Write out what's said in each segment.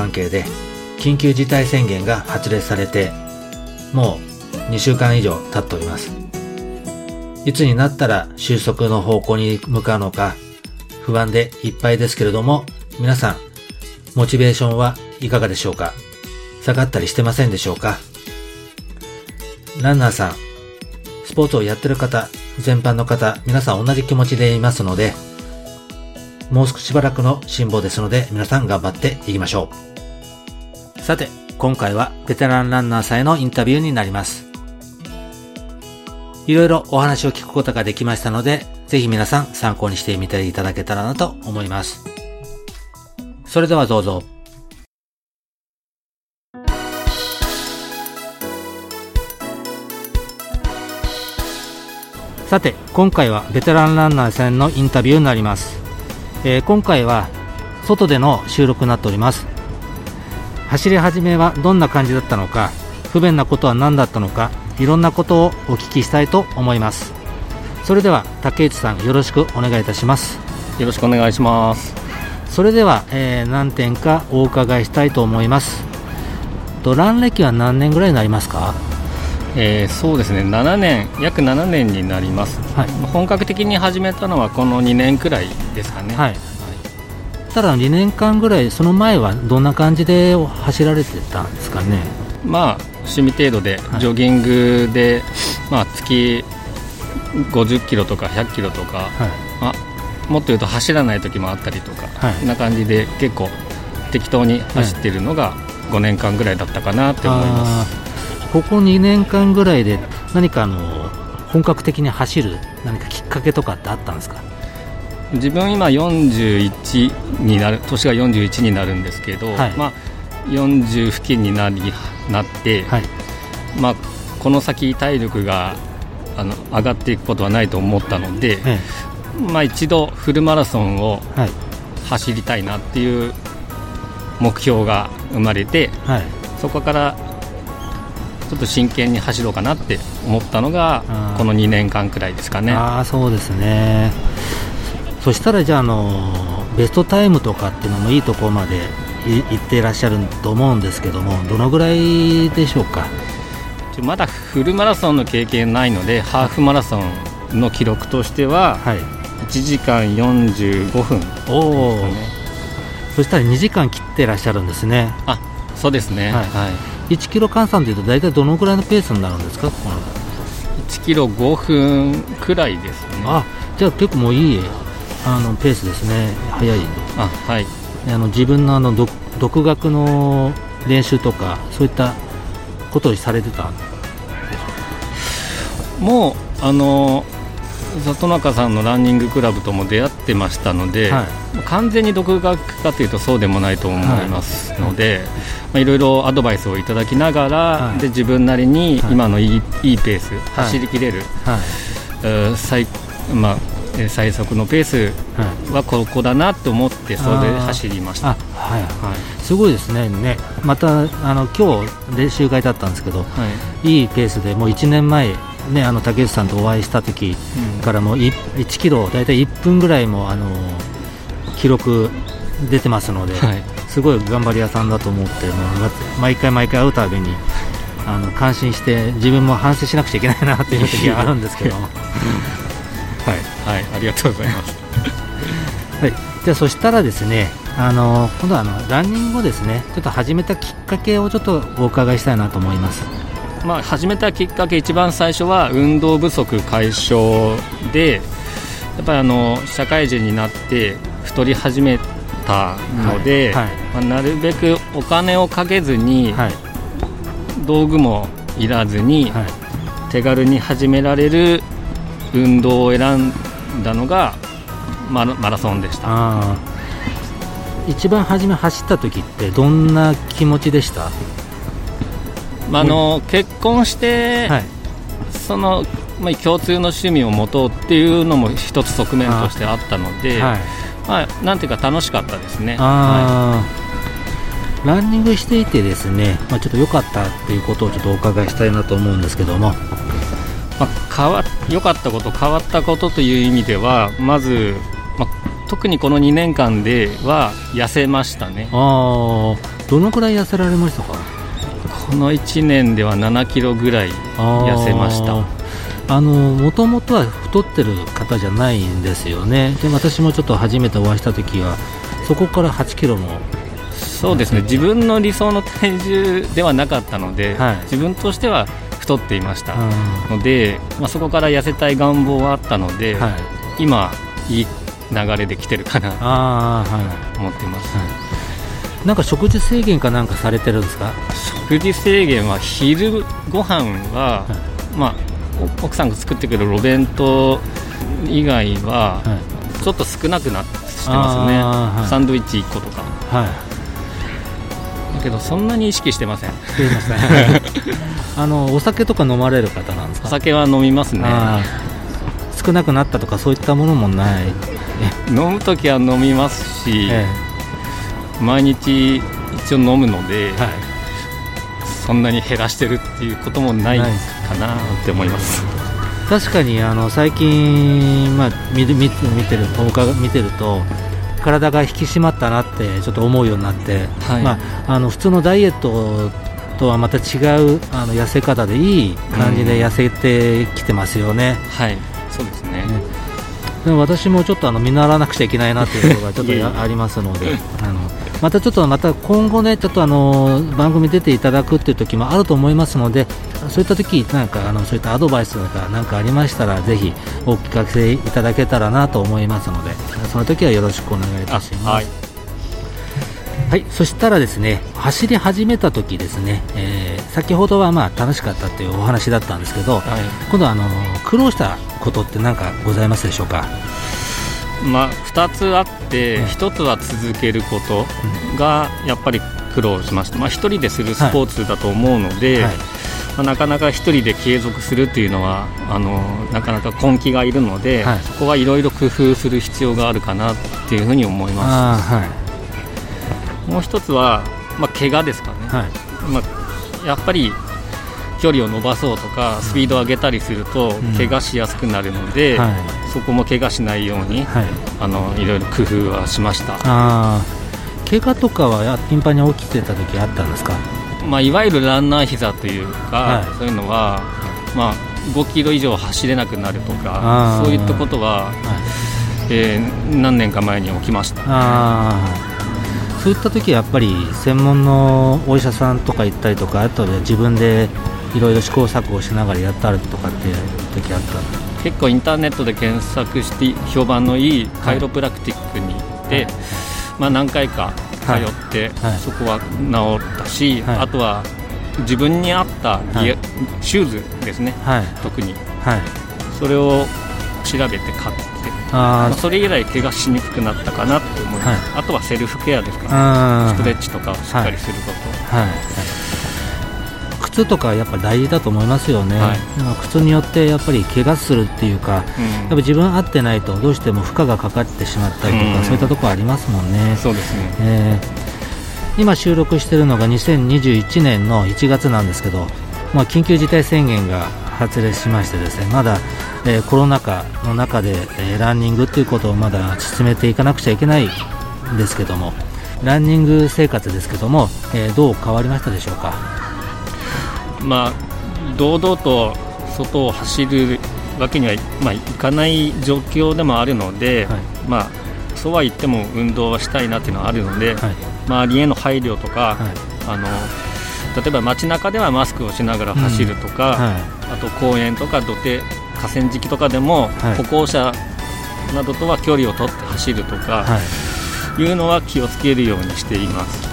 関係で緊急事態宣言が発令されてもう2週間以上経っております。いつになったら収束の方向に向かうのか不安でいっぱいですけれども皆さんモチベーションはいかがでしょうか？下がったりしてませんでしょうか？ランナーさんスポーツをやってる方全般の方皆さん同じ気持ちでいますのでもう少しばらくの辛抱ですので皆さん頑張っていきましょう。さて今回はベテランランナーさんへのインタビューになります。いろいろお話を聞くことができましたのでぜひ皆さん参考にしてみていただけたらなと思います。それではどうぞ。さて今回はベテランランナーさんのインタビューになります。えー、今回は外での収録になっております。走り始めはどんな感じだったのか不便なことは何だったのかいろんなことをお聞きしたいと思います。それでは竹内さんよろしくお願いいたします。よろしくお願いします。それでは、えー、何点かお伺いしたいと思います。とラン歴は何年ぐらいになりますか？えー、そうですね。7年約7年になります、はい、本格的に始めたのはこの2年くらいですかね、はい、はい、ただ2年間ぐらいその前はどんな感じで走られてたんですかね？まあ趣味程度でジョギングで、はい、まあ、月50キロとか100キロとか、はい。まあ、もっと言うと走らない時もあったりとか、はい、そんな感じで結構適当に走っているのが5年間ぐらいだったかなって思います、ここ2年間ぐらいで何かあの本格的に走る何かきっかけとかってあったんですか？自分今41になる年が41になるんですけど、はい、まあ、40付近になりなって、はい、まあ、この先体力があの上がっていくことはないと思ったので、ええ、まあ、一度フルマラソンを走りたいなっていう目標が生まれて、はい、そこからちょっと真剣に走ろうかなって思ったのがこの2年間くらいですかね。あそうですね。そしたらじゃああのベストタイムとかっていうのもいいところまで行っていらっしゃると思うんですけどもどのぐらいでしょうか？まだフルマラソンの経験ないのでハーフマラソンの記録としては、はい、1時間45分、ね、おおそしたら2時間切ってらっしゃるんですね。あそうですね。はい、はい1キロ換算でいうと大体どのぐらいのペースになるんですか？この1キロ5分くらいですね。あじゃあ結構もういいあのペースですね。早い。あはい。あの自分のあの独独学の練習とかそういったことをされてた？もうあの里中さんのランニングクラブとも出会ってましたので、はい、完全に独学かというとそうでもないと思いますので、はい。ろいろアドバイスをいただきながら、はい、で自分なりに今のいい,、い、いペース、走りきれる、はい。最まあ、最速のペースはここだなと思ってそれで走りました、はい。はい、すごいですね。ねまたあの今日練習会だったんですけど、はい、いいペースでもう1年前ね、あの竹内さんとお会いした時からも 1, 1キロ大体1分ぐらいもあの記録出てますので、はい、すごい頑張り屋さんだと思ってもう毎回毎回会うたびにあの感心して自分も反省しなくちゃいけないなっていう時があるんですけどはい、はい、ありがとうございます、はい、じゃあそしたらですねあの今度はあのランニングをですねちょっと始めたきっかけをちょっとお伺いしたいなと思います。まあ、始めたきっかけ一番最初は運動不足解消でやっぱりあの社会人になって太り始めたので、はいはい、まあ、なるべくお金をかけずに、はい、道具もいらずに、手軽に始められる運動を選んだのがマラソンでした。一番初め走った時ってどんな気持ちでした、まあ、あの結婚して、はい、その、まあ、共通の趣味を持とうっていうのも一つ側面としてあったので、はい、まあ、なんていうか楽しかったですね。はい、ランニングしていてですね、まあ、ちょっと良かったっていうことをちょっとお伺いしたいなと思うんですけども、まあ、変わ良かったこと変わったことという意味ではまず、まあ、特にこの2年間では痩せましたね。ああどのくらい痩せられましたか？この1年では7キロぐらい痩せましたあのもともとは太ってる方じゃないんですよね。で私もちょっと初めてお会いした時はそこから8キロも。そうですね。自分の理想の体重ではなかったので、はい、自分としては太っていました。ので、まあ、そこから痩せたい願望はあったので、はい、今、いい流れで来てるかな。と思っています、はい、なんか食事制限かなんかされてるんですか？食事制限は昼ご飯は、はい、まあ、奥さんが作ってくれるお弁当以外は、ちょっと少なくなってますね、サンドイッチ1個とか。はい。けどそんなに意識してません。あのお酒とか飲まれる方なんですか？お酒は飲みますね。少なくなったとかそういったものもない。飲む時は飲みますし、ええ、毎日一応飲むので、はい、そんなに減らしてるっていうこともないかなって思います。確かにあの最近、まあ、見見見てる見てると体が引き締まったなってちょっと思うようになって、はい、まあ、あの普通のダイエットとはまた違うあの痩せ方でいい感じで痩せてきてますよね。うん、はい。そうですね、ね、でも私もちょっとあの見習わなくちゃいけないなというところがちょっとありますのであのまたちょっとまた今後ねちょっとあの番組出ていただくっていう時もあると思いますのでそういった時なんかあのそういったアドバイスとか何かありましたらぜひお聞かせいただけたらなと思いますのでその時はよろしくお願いいたします。はい、そしたらですね走り始めた時ですね、えー、先ほどはまあ楽しかったというお話だったんですけど、はい、今度はあの苦労したことって何かございますでしょうか？まあ、2つあって、1つは続けることがやっぱり苦労しました、まあ、1人でするスポーツだと思うので、はい。はい、まあ、なかなか1人で継続するっていうのはあのなかなか根気がいるので、はい、そこはいろいろ工夫する必要があるかなっていうふうに思います。もう1つは、まあ、怪我ですかね、まあ、やっぱり距離を伸ばそうとかスピードを上げたりすると怪我しやすくなるので、うんはい、そこも怪我しないように、はい、あのいろいろ工夫はしました。あ怪我とかは頻繁に起きてた時あったんですか、まあ、いわゆるランナー膝というか、はい、そういうのは、まあ、5キロ以上走れなくなるとかそういったことは、はい、えー、何年か前に起きました、ね、そういった時はやっぱり専門のお医者さんとか行ったりとかあとで自分でいろいろ試行錯誤しながらやったりとかっていう時あった結構インターネットで検索して評判のいいカイロプラクティックに行って、はい、まあ、何回か通って、はい、そこは治ったし、はい、あとは自分に合ったギア、シューズですね、特に、それを調べて買ってあそれ以来怪我しにくくなったかなって思います、あとはセルフケアですかね。ストレッチとかをしっかりすること、はい靴とかやっぱ大事だと思いますよね、はい、靴によってやっぱり怪我するっていうか、うん、やっぱ自分合ってないとどうしても負荷がかかってしまったりとか、うん、そういったところありますもんね。そうですね、えー、今収録しているのが2021年の1月なんですけど、まあ、緊急事態宣言が発令しましてですねまだ、えー、コロナ禍の中で、えー、ランニングということをまだ進めていかなくちゃいけないんですけどもランニング生活ですけども、えー、どう変わりましたでしょうか？まあ、堂々と外を走るわけにはい,、まあ、いかない状況でもあるので、はい、まあ、そうは言っても運動はしたいなっていうのはあるので、はい、周りへの配慮とか、はい、あの例えば街中ではマスクをしながら走るとか、うん、あと公園とか土手河川敷とかでも歩行者などとは距離を取って走るとか、いうのは気をつけるようにしています。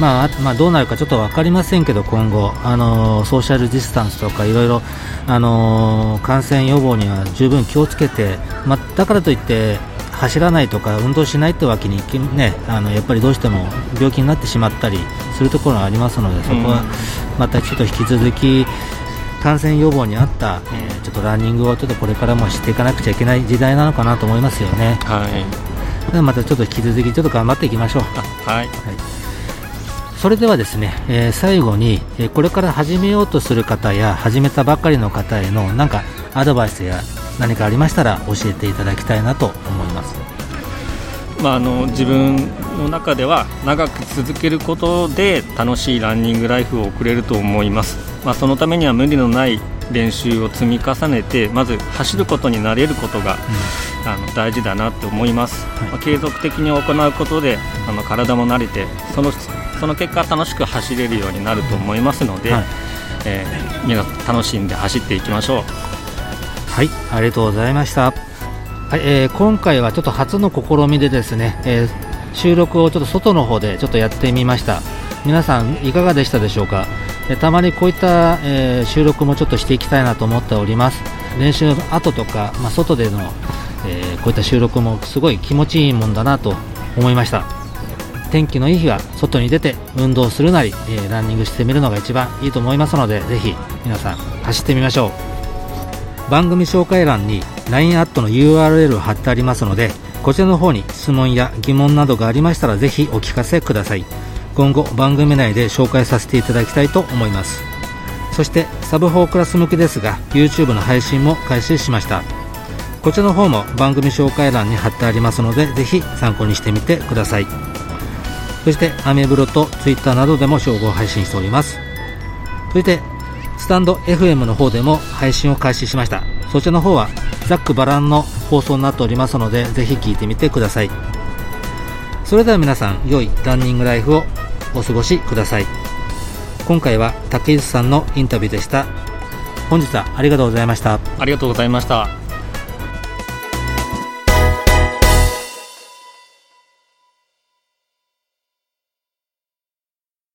まあ、まあ、どうなるかちょっと分かりませんけど、今後、あのソーシャルディスタンスとかいろいろ、あの感染予防には十分気をつけて、まあ、だからといって走らないとか運動しないってわけにねあのやっぱりどうしても病気になってしまったりするところがありますのでそこはまたちょっと引き続き感染予防に合った、えー、ちょっとランニングをちょっとこれからもしていかなくちゃいけない時代なのかなと思いますよね。はい。でまたちょっと引き続きちょっと頑張っていきましょう。はい、はいそれではですね、えー、最後に、えー、これから始めようとする方や始めたばかりの方への何かアドバイスや何かありましたら教えていただきたいなと思います。まあ、あの自分の中では長く続けることで楽しいランニングライフを送れると思います、まあ、そのためには無理のない練習を積み重ねてまず走ることになれることが、うん、あの大事だなって思います、はい、まあ、継続的に行うことであの体も慣れてそのその結果楽しく走れるようになると思いますので、はい、えー、皆楽しんで走っていきましょう。はい。ありがとうございました。はい、えー、今回はちょっと初の試みでですね、えー、収録をちょっと外の方でちょっとやってみました。皆さんいかがでしたでしょうか？でたまにこういった、えー、収録もちょっとしていきたいなと思っております。練習の後とか、まあ、外での、えこういった収録もすごい気持ちいいもんだなと思いました。天気のいい日は外に出て運動するなり、えランニングしてみるのが一番いいと思いますのでぜひ皆さん走ってみましょう。番組紹介欄に LINE アットの URL を貼ってありますのでこちらの方に質問や疑問などがありましたらぜひお聞かせください。今後番組内で紹介させていただきたいと思います。そしてサブ4クラス向けですが YouTube の配信も開始しました。こちらの方も番組紹介欄に貼ってありますのでぜひ参考にしてみてください。そしてアメブロと Twitter などでも情報配信しております。そしてスタンド FM の方でも配信を開始しました。そちらの方はざっくばらんの放送になっておりますのでぜひ聞いてみてください。それでは皆さん良いランニングライフをお過ごしください。今回は竹内さんのインタビューでした。本日はありがとうございました。ありがとうございました。